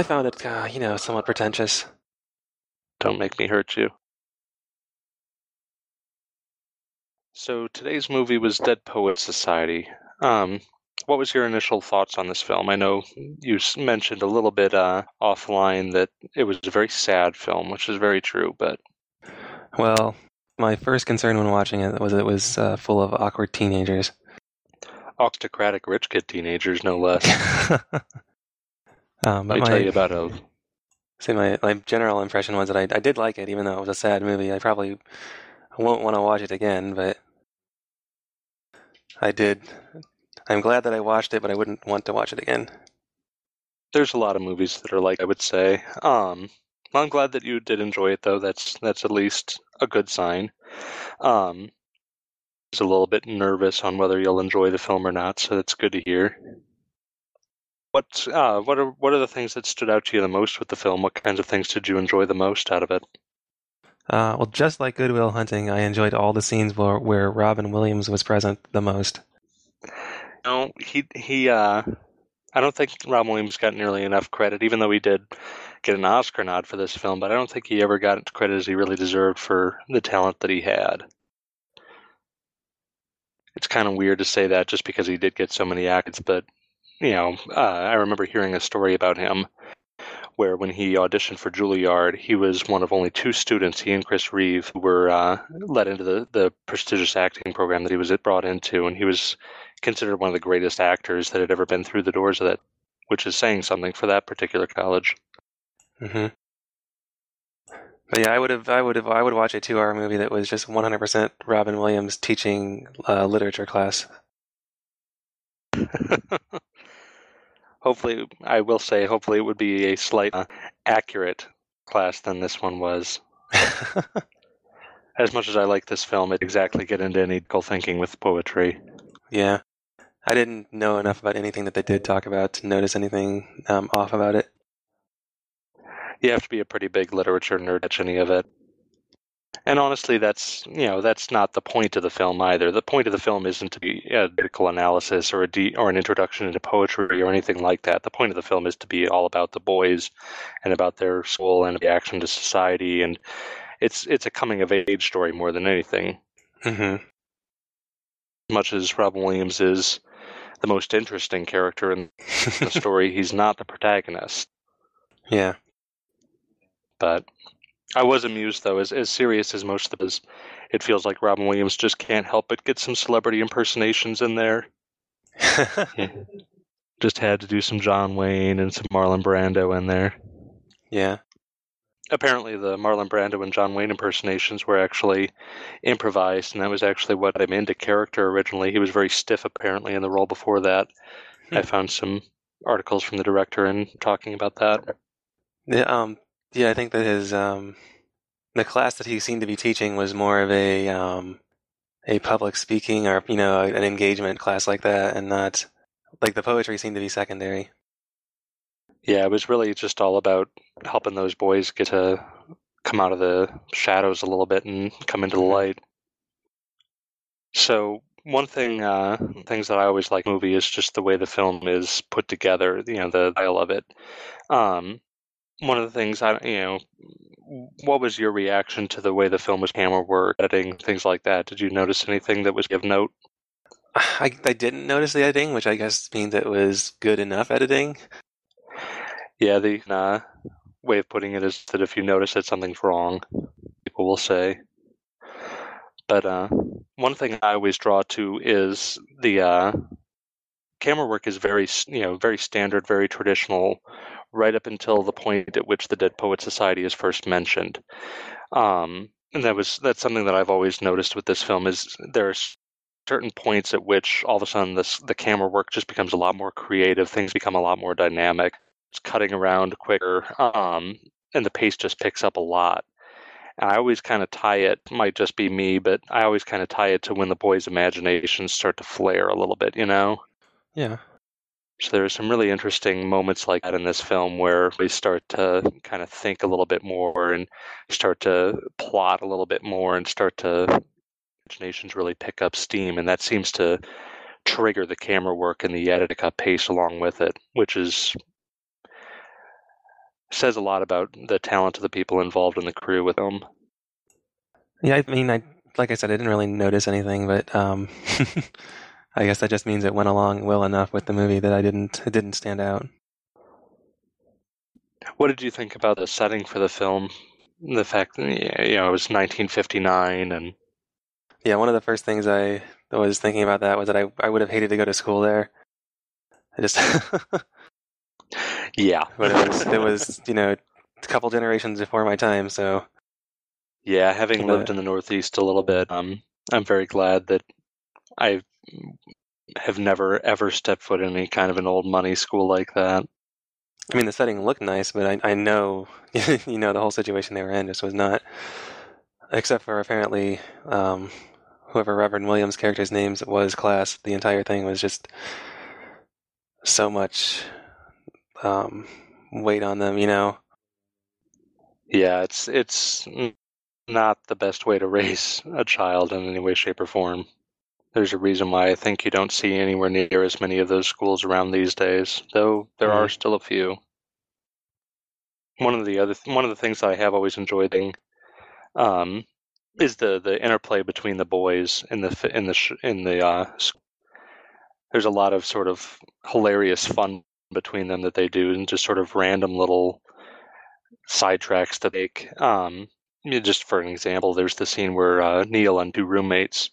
I found it, uh, you know, somewhat pretentious. Don't make me hurt you. So today's movie was Dead Poets Society. Um, what was your initial thoughts on this film? I know you mentioned a little bit uh, offline that it was a very sad film, which is very true. But well, my first concern when watching it was it was uh, full of awkward teenagers, autocratic rich kid teenagers, no less. um, but Let me my, tell you about a. See, my my general impression was that I I did like it, even though it was a sad movie. I probably won't want to watch it again, but I did I'm glad that I watched it, but I wouldn't want to watch it again. There's a lot of movies that are like I would say. Um, I'm glad that you did enjoy it, though. That's that's at least a good sign. Um, I was a little bit nervous on whether you'll enjoy the film or not, so that's good to hear. What uh, what are what are the things that stood out to you the most with the film? What kinds of things did you enjoy the most out of it? Uh, well, just like Good Will Hunting, I enjoyed all the scenes where, where Robin Williams was present the most. No, he he. Uh, I don't think Robin Williams got nearly enough credit, even though he did get an Oscar nod for this film. But I don't think he ever got credit as he really deserved for the talent that he had. It's kind of weird to say that just because he did get so many accolades, but you know, uh, I remember hearing a story about him where when he auditioned for Juilliard, he was one of only two students, he and Chris Reeve, who were uh, let into the, the prestigious acting program that he was brought into, and he was considered one of the greatest actors that had ever been through the doors of that, which is saying something for that particular college. Mm-hmm. But yeah, I would have, I would have, I would watch a two-hour movie that was just 100% Robin Williams teaching uh, literature class. hopefully, I will say, hopefully, it would be a slight uh, accurate class than this one was. as much as I like this film, it exactly get into any cool thinking with poetry. Yeah. I didn't know enough about anything that they did talk about to notice anything um, off about it. You have to be a pretty big literature nerd to catch any of it. And honestly, that's you know that's not the point of the film either. The point of the film isn't to be a critical analysis or a de- or an introduction into poetry or anything like that. The point of the film is to be all about the boys and about their school and reaction to society, and it's it's a coming of age story more than anything. Mm-hmm. As much as Robin Williams is the most interesting character in the story. He's not the protagonist. Yeah. But I was amused though, as as serious as most of it is, it feels like Robin Williams just can't help but get some celebrity impersonations in there. Just had to do some John Wayne and some Marlon Brando in there. Yeah apparently the Marlon Brando and John Wayne impersonations were actually improvised, and that was actually what him into character originally. He was very stiff apparently in the role before that. Hmm. I found some articles from the director and talking about that. Yeah, um, yeah, I think that his um, the class that he seemed to be teaching was more of a um, a public speaking or you know an engagement class like that, and not like the poetry seemed to be secondary. Yeah, it was really just all about helping those boys get to come out of the shadows a little bit and come into the mm-hmm. light. So one thing, uh, things that I always like movie is just the way the film is put together. You know, the style of it. Um, one of the things I, you know, what was your reaction to the way the film was camera work, editing, things like that? Did you notice anything that was of note? I, I didn't notice the editing, which I guess means it was good enough editing. Yeah, the uh, way of putting it is that if you notice that something's wrong, people will say. But uh, one thing I always draw to is the uh, camera work is very, you know, very standard, very traditional, right up until the point at which the Dead Poet Society is first mentioned. Um, and that was that's something that I've always noticed with this film is there's certain points at which all of a sudden this the camera work just becomes a lot more creative, things become a lot more dynamic It's cutting around quicker, um, and the pace just picks up a lot. And I always kind of tie it, might just be me, but I always kind of tie it to when the boys' imaginations start to flare a little bit, you know? Yeah. So there's some really interesting moments like that in this film where we start to kind of think a little bit more and start to plot a little bit more and start to imaginations really pick up steam, and that seems to trigger the camera work and the editing pace along with it, which is says a lot about the talent of the people involved in the crew with them. Yeah, I mean, I like I said, I didn't really notice anything, but um, I guess that just means it went along well enough with the movie that I didn't it didn't stand out. What did you think about the setting for the film? The fact that you know it was 1959 and yeah, one of the first things I was thinking about that was that I I would have hated to go to school there. I just yeah, but it was it was you know a couple generations before my time, so yeah, having lived in the Northeast a little bit, um, I'm very glad that I have never ever stepped foot in any kind of an old money school like that. I mean, the setting looked nice, but I, I know, you know, the whole situation they were in just was not, except for apparently um, whoever Robin Williams' character's name was class. The entire thing was just so much um, weight on them, you know. Yeah, it's it's not the best way to raise a child in any way, shape, or form. There's a reason why I think you don't see anywhere near as many of those schools around these days, though there mm-hmm. are still a few. One of the other one of the things that I have always enjoyed um, is the the interplay between the boys in the in the in the uh, there's a lot of sort of hilarious fun between them that they do and just sort of random little sidetracks to make um, just for an example, there's the scene where uh, Neil and two roommates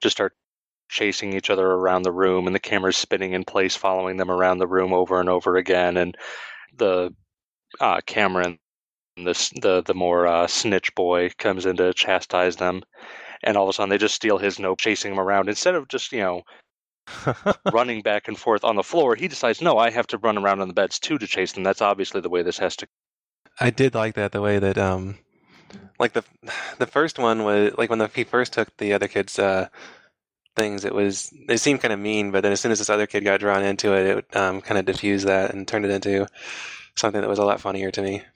just start chasing each other around the room, and the camera's spinning in place, following them around the room over and over again. And the uh, Cameron, this the the more uh, snitch boy, comes in to chastise them, and all of a sudden they just steal his note, chasing him around instead of just you know running back and forth on the floor. He decides, no, I have to run around on the beds too to chase them. That's obviously the way this has to. I did like that the way that um like the the first one was like when the, he first took the other kids uh, things it was it seemed kind of mean but then as soon as this other kid got drawn into it it um, kind of diffused that and turned it into something that was a lot funnier to me.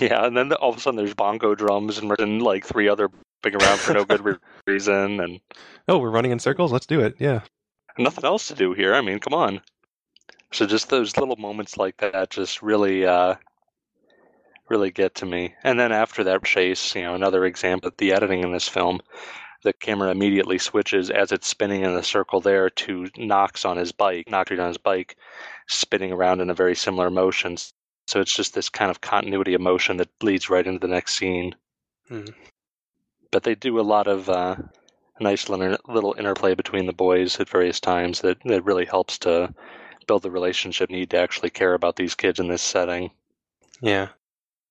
Yeah and then all of a sudden there's bongo drums and, and like three other big around for no good reason and oh we're running in circles? Let's do it yeah. Nothing else to do here i mean come on. So just those little moments like that just really uh, really get to me. And then after that chase, you know, another example, of the editing in this film, the camera immediately switches as it's spinning in a circle there to Knox on his bike, Knox on his bike, spinning around in a very similar motion. So it's just this kind of continuity of motion that leads right into the next scene. Hmm. But they do a lot of uh, nice little interplay between the boys at various times that, that really helps to build the relationship need to actually care about these kids in this setting. Yeah.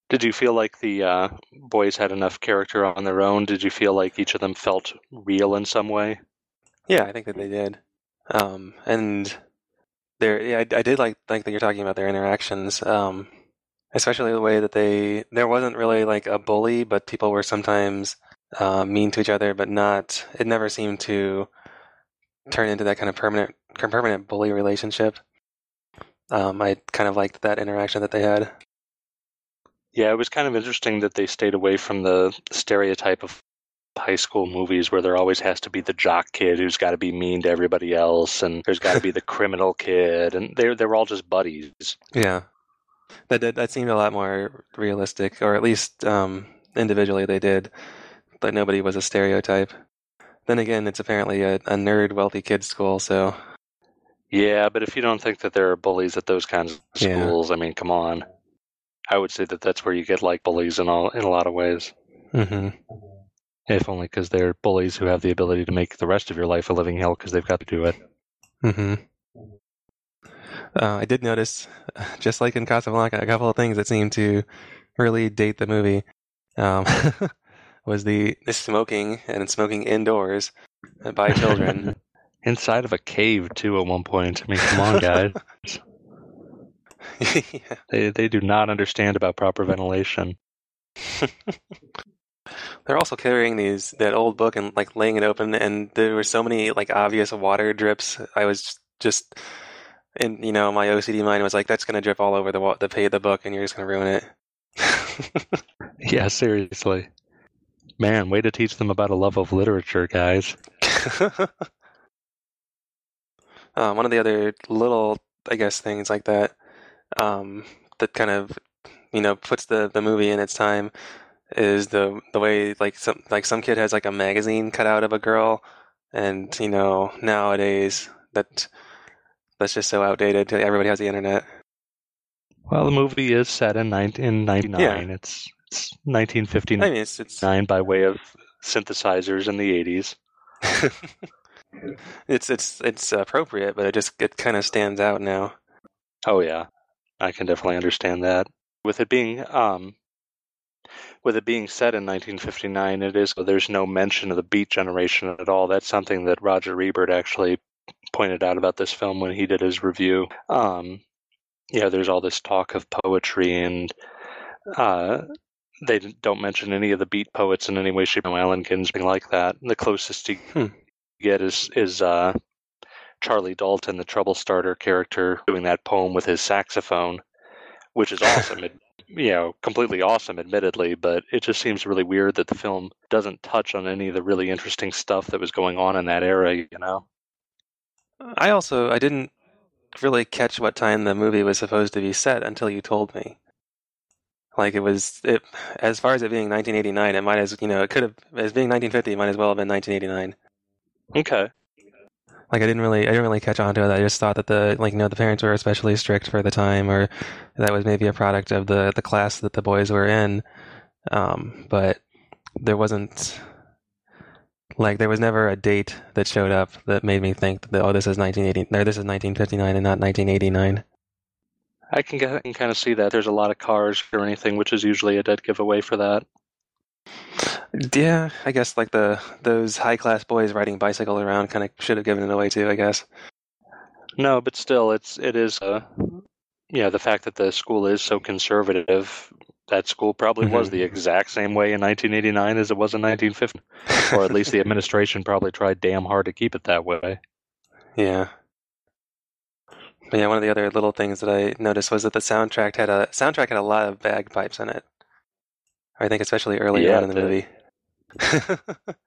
Did you feel like the uh, boys had enough character on their own? Did you feel like each of them felt real in some way? Yeah, I think that they did. Um, and there, yeah, I, I, did like think that you're talking about their interactions, um, especially the way that they. There wasn't really like a bully, but people were sometimes uh, mean to each other, but not. It never seemed to turn into that kind of permanent, permanent bully relationship. Um, I kind of liked that interaction that they had. Yeah, it was kind of interesting that they stayed away from the stereotype of high school movies where there always has to be the jock kid who's got to be mean to everybody else, and there's got to be the criminal kid, and they're they were all just buddies. Yeah, that did, that seemed a lot more realistic, or at least um, individually they did. But nobody was a stereotype. Then again, it's apparently a, a nerd wealthy kids school, so. Yeah, but if you don't think that there are bullies at those kinds of schools, yeah. I mean, come on. I would say that that's where you get like bullies in all in a lot of ways. Mm-hmm. If only because they're bullies who have the ability to make the rest of your life a living hell because they've got to do it. Mm-hmm. Uh, I did notice, just like in Casablanca, a couple of things that seemed to really date the movie. Um, was the, the smoking and smoking indoors by children. Inside of a cave too. At one point, I mean, come on, guys. Yeah. They they do not understand about proper ventilation. They're also carrying these that old book and like laying it open, and there were so many like obvious water drips. I was just, and you know, my OCD mind was like, "That's going to drip all over the the page of the book, and you're just going to ruin it." yeah, seriously, man, way to teach them about a love of literature, guys. uh, one of the other little, I guess, things like that um, that kind of you know puts the the movie in its time is the the way like some like some kid has like a magazine cut out of a girl, and you know nowadays that that's just so outdated. Everybody has the internet. Well, the movie is set in 1999. Yeah. It's it's 1959 I mean, it's it's by way of synthesizers in the 80s. it's it's it's appropriate, but it just it kind of stands out now. Oh yeah, I can definitely understand that. With it being um, with it being set in 1959, it is there's no mention of the Beat Generation at all. That's something that Roger Ebert actually pointed out about this film when he did his review. Um, yeah, there's all this talk of poetry, and uh, they don't mention any of the Beat poets in any way, shape, or Allen Ginsberg like that. The closest you Hmm. get is is uh, Charlie Dalton, the trouble starter character, doing that poem with his saxophone, which is awesome. it, you know, completely awesome, admittedly, but it just seems really weird that the film doesn't touch on any of the really interesting stuff that was going on in that era. You know. I also I didn't really catch what time the movie was supposed to be set until you told me. Like it was it as far as it being 1989, it might as you know it could have as being 1950, it might as well have been 1989. Okay. Like I didn't really I didn't really catch on to it. I just thought that the like you know the parents were especially strict for the time, or that was maybe a product of the the class that the boys were in. Um, but there wasn't like there was never a date that showed up that made me think that oh this is 1980 or this is 1959 and not 1989. I can, get, can kind of see that. There's a lot of cars or anything, which is usually a dead giveaway for that. Yeah, I guess like the those high class boys riding bicycles around kind of should have given it away too. I guess. No, but still, it's it is uh, yeah, the fact that the school is so conservative. That school probably was Mhm. the exact same way in 1989 as it was in 1950, or at least the administration probably tried damn hard to keep it that way. Yeah. But yeah, one of the other little things that I noticed was that the soundtrack had a soundtrack had a lot of bagpipes in it. I think especially early Yeah, on in the it movie.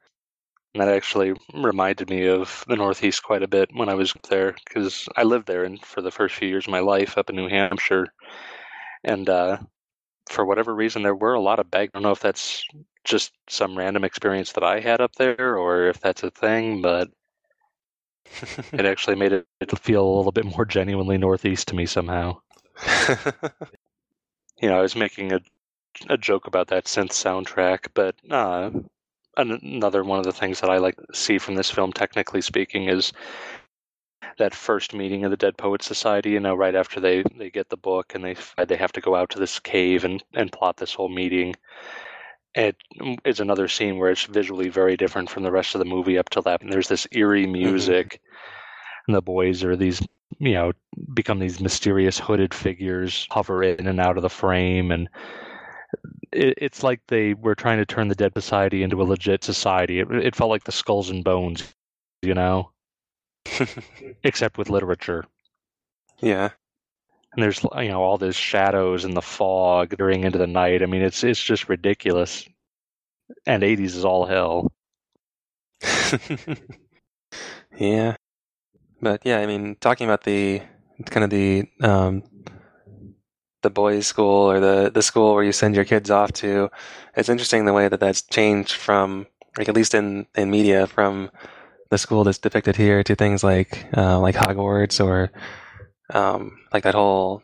That actually reminded me of the Northeast quite a bit when I was there because I lived there and for the first few years of my life up in New Hampshire, and uh, for whatever reason there were a lot of bag. I don't know if that's just some random experience that I had up there or if that's a thing, but it actually made it feel a little bit more genuinely Northeast to me somehow. You know, I was making a a joke about that synth soundtrack, but uh, an- another one of the things that I like to see from this film, technically speaking, is that first meeting of the Dead Poets Society. You know, right after they they get the book and they they have to go out to this cave and and plot this whole meeting. It is another scene where it's visually very different from the rest of the movie up to that. And there's this eerie music, and the boys are these, you know, become these mysterious hooded figures, hover in and out of the frame, and it, it's like they were trying to turn the Dead Society into a legit society. It, it felt like the Skulls and Bones, you know, except with literature. yeah. And there's you know all these shadows and the fog during into the night. I mean, it's it's just ridiculous. And 80s is all hell. yeah. But yeah, I mean, talking about the kind of the um, the boys' school or the the school where you send your kids off to, it's interesting the way that that's changed from like at least in in media from the school that's depicted here to things like uh, like Hogwarts or um, like that whole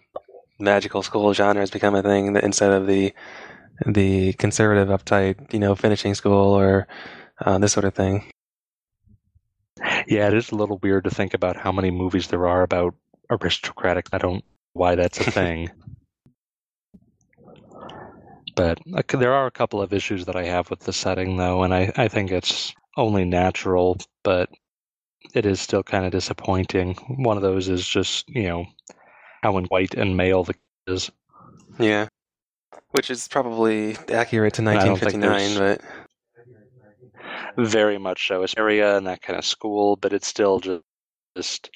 magical school genre has become a thing that instead of the the conservative uptight you know finishing school or uh, this sort of thing. Yeah, it is a little weird to think about how many movies there are about aristocratic. I don't why that's a thing. But there are a couple of issues that I have with the setting, though, and I, I think it's only natural, but it is still kind of disappointing. One of those is just, you know, how in white and male the kid is. Yeah. Which is probably accurate to I don't think 1959, but Very much so. It's area and that kind of school, but it's still just, just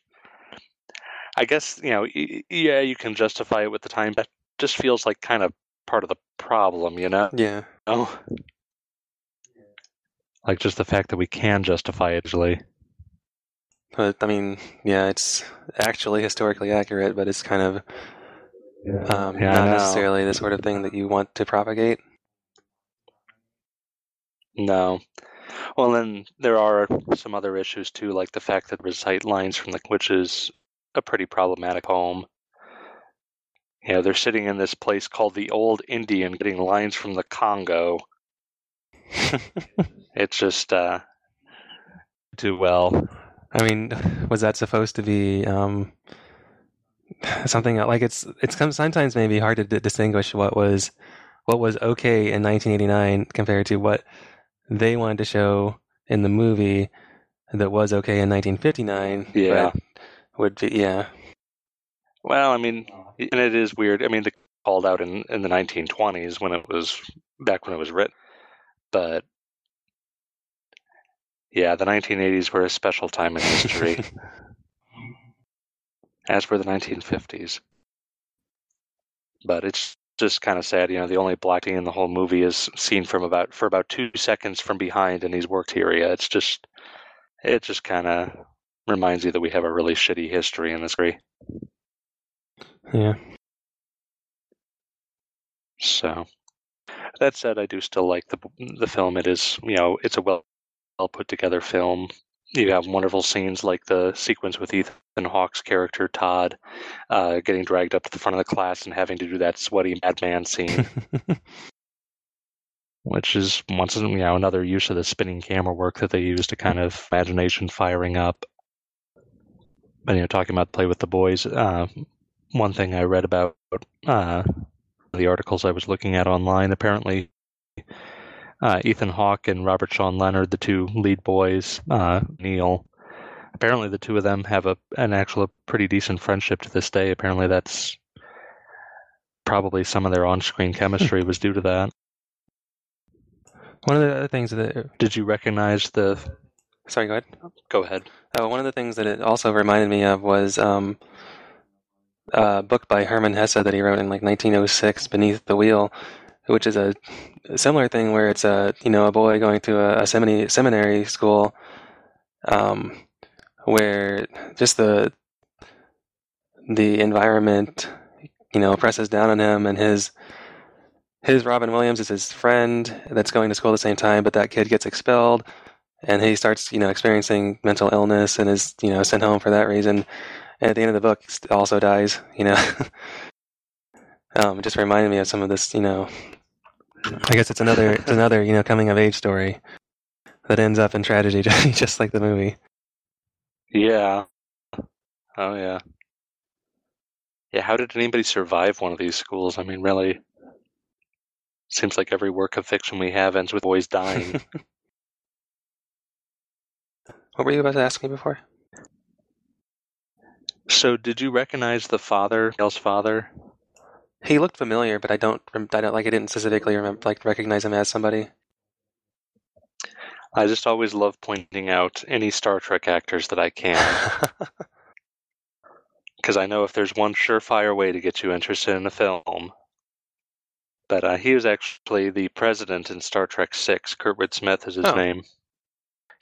I guess, you know, yeah, you can justify it with the time, but it just feels like kind of part of the problem, you know? yeah. Oh. Like just the fact that we can justify it usually. But I mean, yeah, it's actually historically accurate, but it's kind of Um, Yeah, not necessarily the sort of thing that you want to propagate. No. Well, then there are some other issues too, like the fact that recite lines from the, which is a pretty problematic poem. You know, they're sitting in this place called the Old Indian, getting lines from the Congo. It's just uh, do well. I mean, was that supposed to be um, something like it's it's sometimes maybe hard to d- distinguish what was what was okay in 1989 compared to what they wanted to show in the movie that was okay in 1959. Yeah. would be yeah. Well, I mean, and it is weird. I mean, they called out in, in the 1920s when it was back when it was written, but yeah, the 1980s were a special time in history, as were the 1950s. But it's just kind of sad, you know. The only black thing in the whole movie is seen from about for about two seconds from behind, and he's worked here. Yeah, it's just it just kind of reminds you that we have a really shitty history in this country. Yeah. So that said, I do still like the the film. It is, you know, it's a well well put together film. You have wonderful scenes like the sequence with Ethan Hawke's character Todd uh, getting dragged up to the front of the class and having to do that sweaty madman scene, which is once you know another use of the spinning camera work that they use to kind of imagination firing up. But you know, talking about play with the boys, uh, one thing I read about uh, the articles I was looking at online. Apparently, uh, Ethan Hawke and Robert Sean Leonard, the two lead boys, uh, Neil. Apparently, the two of them have a an actual pretty decent friendship to this day. Apparently, that's probably some of their on-screen chemistry was due to that. One of the other things that Did you recognize the? sorry, go ahead. Go ahead. Oh, one of the things that it also reminded me of was um, a book by Hermann Hesse that he wrote in like 1906, Beneath the Wheel, which is a, a similar thing where it's a you know a boy going to a, a seminary seminary school, um, where just the the environment you know presses down on him, and his his Robin Williams is his friend that's going to school at the same time, but that kid gets expelled and he starts you know experiencing mental illness and is you know sent home for that reason and at the end of the book also dies you know um, it just reminded me of some of this you know i guess it's another it's another you know coming of age story that ends up in tragedy just like the movie Yeah. Oh yeah. Yeah. How did anybody survive one of these schools? I mean, really. Seems like every work of fiction we have ends with boys dying. what were you about to ask me before So, did you recognize the father, Neil's father? he looked familiar but i don't, I don't like i didn't specifically remember like recognize him as somebody I just always love pointing out any Star Trek actors that I can, because I know if there's one surefire way to get you interested in a film. But uh, he was actually the president in Star Trek Six. Kurtwood Smith is his Oh. name.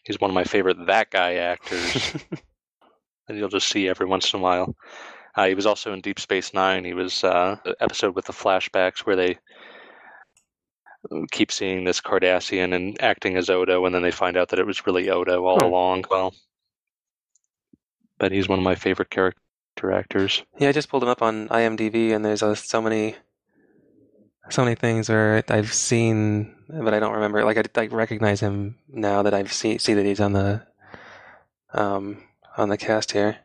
He's one of my favorite that guy actors that you'll just see every once in a while. Uh, he was also in Deep Space Nine. He was uh, the episode with the flashbacks where they keep seeing this Cardassian and acting as Odo, and then they find out that it was really Odo all Hmm. along. Well, but he's one of my favorite character actors. Yeah, I just pulled him up on IMDb, and there's uh, so many, so many things where I've seen, but I don't remember. Like I, I recognize him now that I've see see that he's on the, um, on the cast here.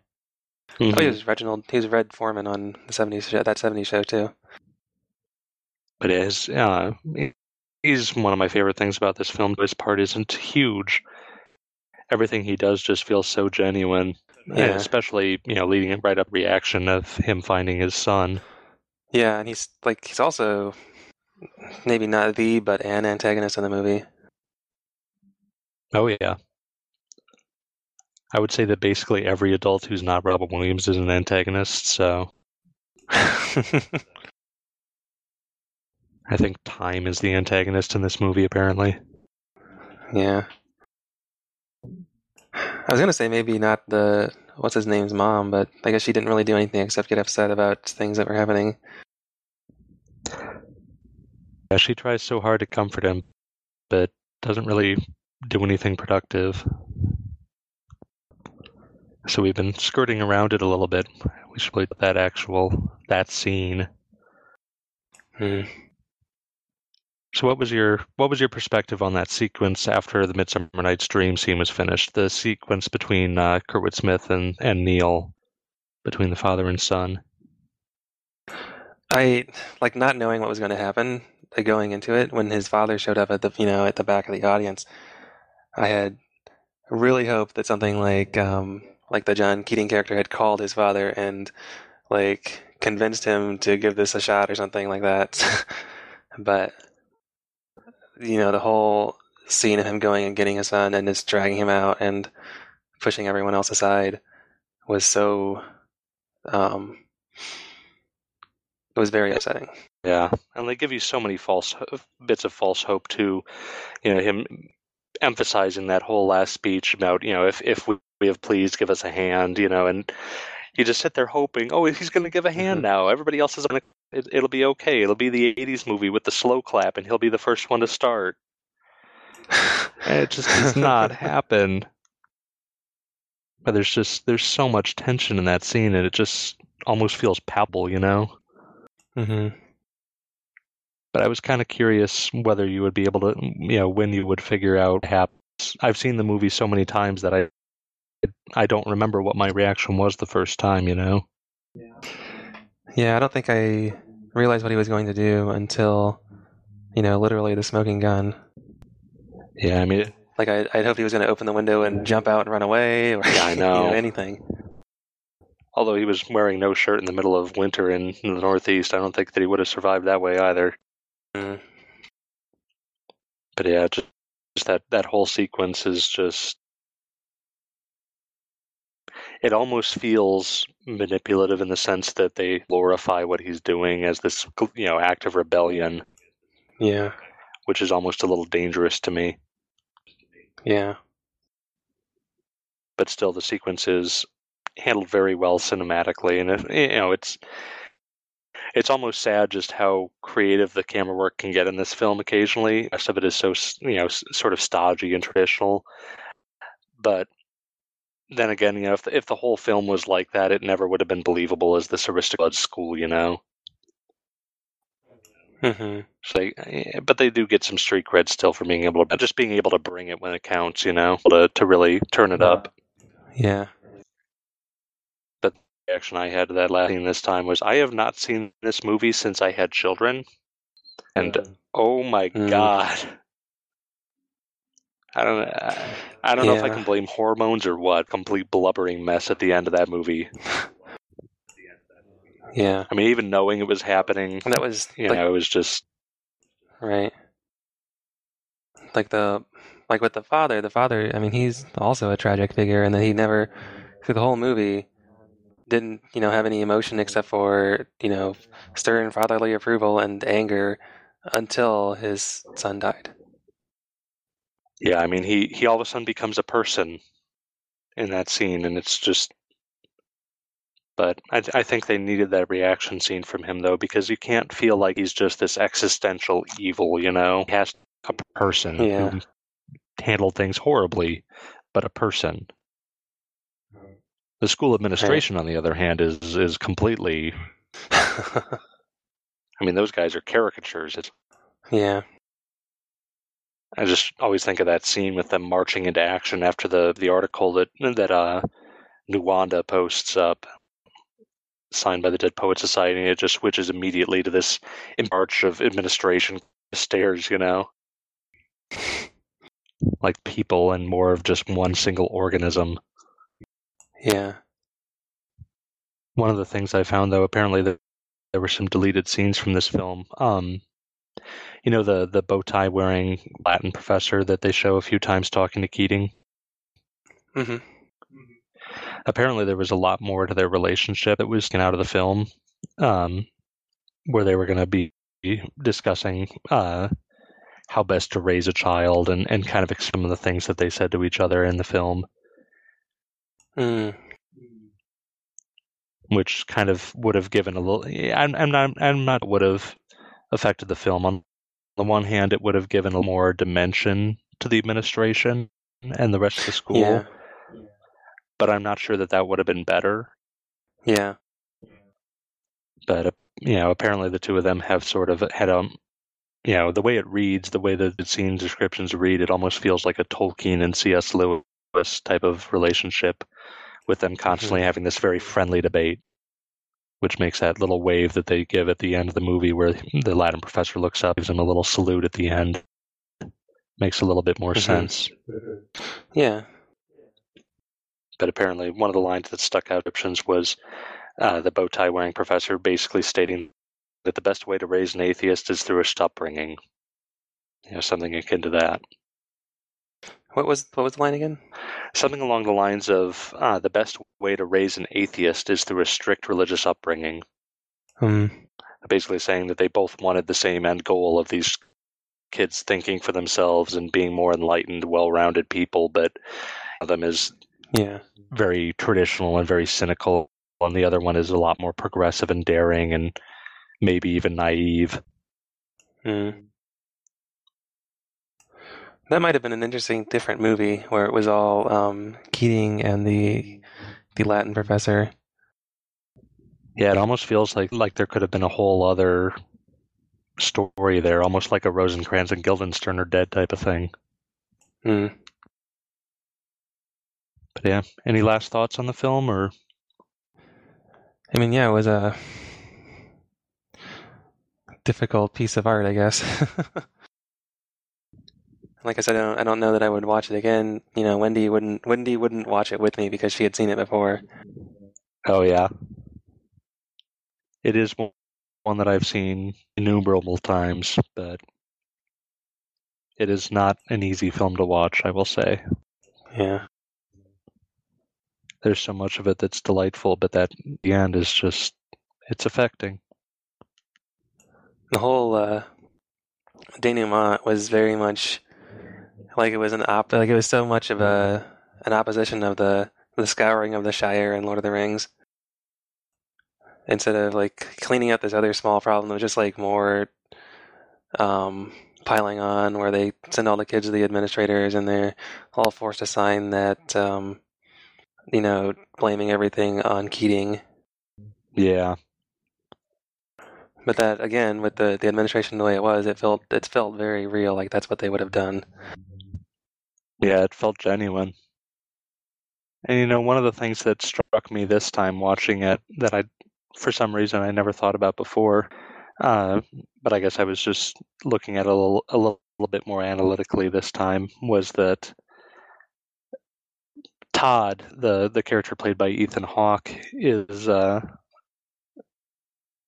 Oh, he was Reginald. He was Red Forman on the '70s show, that '70s show too. but it is uh, he's one of my favorite things about this film. His part isn't huge. Everything he does just feels so genuine, Yeah. especially you know leading right up reaction of him finding his son. Yeah, and he's like he's also maybe not the but an antagonist in the movie. Oh yeah. I would say that basically every adult who's not Robin Williams is an antagonist. So I think time is the antagonist in this movie. Apparently, yeah. I was gonna say maybe not the what's his name's mom, but I guess she didn't really do anything except get upset about things that were happening. Yeah, she tries so hard to comfort him, but doesn't really do anything productive. So we've been skirting around it a little bit. We should play that actual that scene. Hmm. So what was your what was your perspective on that sequence after the Midsummer Night's Dream scene was finished? The sequence between uh, Kurtwood Smith and and Neil, between the father and son. I like not knowing what was going to happen uh, going into it when his father showed up at the you know at the back of the audience. I had really hoped that something like um, like the John Keating character had called his father and like convinced him to give this a shot or something like that. but you know the whole scene of him going and getting his son and just dragging him out and pushing everyone else aside was so um, it was very upsetting. Yeah, and they give you so many false bits of false hope too. You know, him emphasizing that whole last speech about you know if if we have please give us a hand, you know, and you just sit there hoping, oh, he's going to give a hand Mhm. now. Everybody else is going to. It, it'll be okay. It'll be the '80s movie with the slow clap, and he'll be the first one to start. And it just does not happen. But there's just there's so much tension in that scene, and it just almost feels palpable, you know. mm-hmm but I was kind of curious whether you would be able to, you know, when you would figure out. Perhaps I've seen the movie so many times that I, I don't remember what my reaction was the first time. You know. Yeah, I don't think I realized what he was going to do until, you know, literally the smoking gun. Yeah, I mean, Like I, I'd hoped he was going to open the window and jump out and run away, or Yeah, I you know. anything. although he was wearing no shirt in the middle of winter in the Northeast, I don't think that he would have survived that way either. Mm. But yeah, just, just that that whole sequence is just. It almost feels manipulative in the sense that they glorify what he's doing as this, you know, act of rebellion. Yeah, which is almost a little dangerous to me. yeah, But still, the sequence is handled very well cinematically, and it, you know it's it's almost sad just how creative the camera work can get in this film. Occasionally, the rest of it is so you know sort of stodgy and traditional. But then again, you know, if the, if the whole film was like that, it never would have been believable as this aristocrat school, you know. Mm-hmm. So but they do get some street cred still for being able to just being able to bring it when it counts, you know, to to really turn it up. yeah. But the reaction I had to that last scene this time was I have not seen this movie since I had children, and oh my Mm. god, I don't I, I don't know if I can blame hormones or what. Complete blubbering mess at the end of that movie. Yeah, I mean, even knowing it was happening, that was you like know, it was just right. Like the like with the father, the father. I mean, he's also a tragic figure, and then he never through the whole movie didn't you know have any emotion except for you know stern fatherly approval and anger until his son died. Yeah. I mean, he he all of a sudden becomes a person in that scene, and it's just. But I, I think they needed that reaction scene from him though, because you can't feel like he's just this existential evil. You know, he has a person Yeah. who handled things horribly, but a person. The school administration, on the other hand, is is completely. I mean, those guys are caricatures. It's, yeah, I just always think of that scene with them marching into action after the the article that that uh, Nuwanda posts up, signed by the Dead Poet Society. and It just switches immediately to this march of administration stairs. You know, like people and more of just one single organism. yeah. One of the things I found, though, apparently there were some deleted scenes from this film. Um, you know the the bow tie wearing Latin professor that they show a few times talking to Keating. hmm Apparently, there was a lot more to their relationship that was out of the film, um, where they were going to be discussing uh, how best to raise a child and and kind of some of the things that they said to each other in the film. Mm. which kind of would have given a little. I'm, I'm not. I'm not would have affected the film. On the one hand, it would have given a mm-hmm. more dimension to the administration and the rest of the school, Yeah. but I'm not sure that that would have been better. Yeah. But you know, apparently the two of them have sort of had a, you know, the way it reads, the way that the scene descriptions read, it almost feels like a Tolkien and C.S. Lewis type of relationship, with them mm-hmm. constantly having this very friendly debate, which makes that little wave that they give at the end of the movie, where the Latin professor looks up, gives him a little salute at the end, makes a little bit more Mhm. sense. Yeah. but apparently one of the lines that stuck out options was uh, the bow tie wearing professor basically stating that the best way to raise an atheist is through a upbringing. You know, something akin to that. What was what was the line again? Something along the lines of uh, the best way to raise an atheist is through a strict religious upbringing. Um. Basically saying that they both wanted the same end goal of these kids thinking for themselves and being more enlightened, well rounded people, but one of them is Yeah. very traditional and very cynical, and the other one is a lot more progressive and daring and maybe even naive. Mm. That might have been an interesting, different movie where it was all um, Keating and the the Latin professor. Yeah, it almost feels like like there could have been a whole other story there, almost like a Rosencrantz and Guildenstern are dead type of thing. Mm. But yeah, any last thoughts on the film or I mean, yeah, it was a difficult piece of art, I guess. like I said, I don't, I don't know that I would watch it again. You know, Wendy wouldn't Wendy wouldn't watch it with me because she had seen it before. Oh yeah. It is one that I've seen innumerable times, but it is not an easy film to watch, I will say. Yeah. There's so much of it that's delightful, but that the end is just it's affecting. The whole uh, denouement was very much like it was an op like it was so much of a an opposition of the the scouring of the Shire and Lord of the Rings. Instead of like cleaning up this other small problem, it was just like more um, piling on, where they send all the kids to the administrators, and they're all forced to sign that, um, you know, blaming everything on Keating. Yeah. But that again, with the the administration the way it was, it felt it felt very real. Like that's what they would have done. Yeah, it felt genuine. And you know, one of the things that struck me this time watching it that I, for some reason, I never thought about before, uh, but I guess I was just looking at it a little, a little bit more analytically this time, was that Todd, the the character played by Ethan Hawke, is. Uh,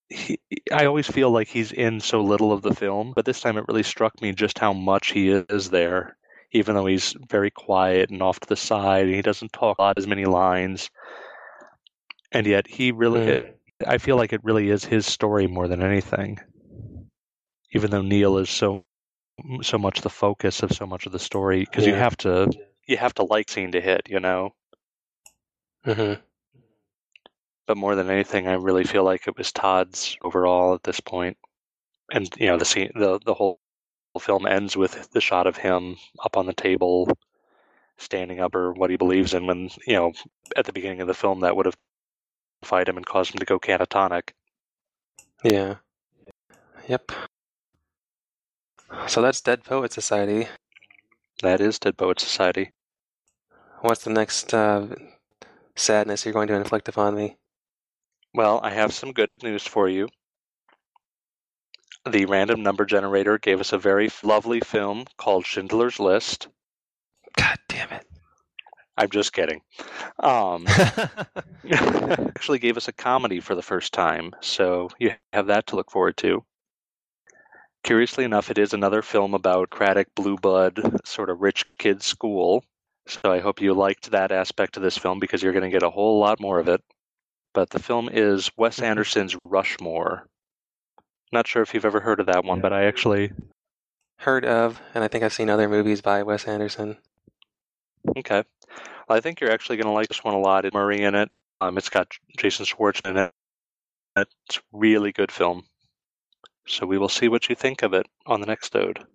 he, I always feel like he's in so little of the film, but this time it really struck me just how much he is there even though he's very quiet and off to the side and he doesn't talk a lot as many lines. And yet he really Mm. i feel like it really is his story more than anything. Even though neil is so so much the focus of so much of the story because you have to you have to like scene to hit you know? Hmm but more than anything i really feel like it was todd's overall at this point. And you know the scene the the whole film ends with the shot of him up on the table standing up or what he believes in when you know at the beginning of the film that would have fight him and caused him to go catatonic Yeah. Yep. So that's Dead Poet Society. that is dead poet society What's the next uh, sadness you're going to inflict upon me? well i have some good news for you the random number generator gave us a very lovely film called schindler's list God damn it. i'm just kidding um actually gave us a comedy for the first time, so you have that to look forward to. Curiously enough, it is another film about Craddock Blue Blood, sort of rich kid school. So I hope you liked that aspect of this film because you're going to get a whole lot more of it. But the film is Wes Anderson's Rushmore. Not sure if you've ever heard of that one, but I actually Heard of, and I think I've seen other movies by Wes Anderson. okay. Well, I think you're actually going to like this one a lot. It's Murray in it. Um, it's got Jason Schwartzman in it. It's a really good film. So we will see what you think of it on the next ode.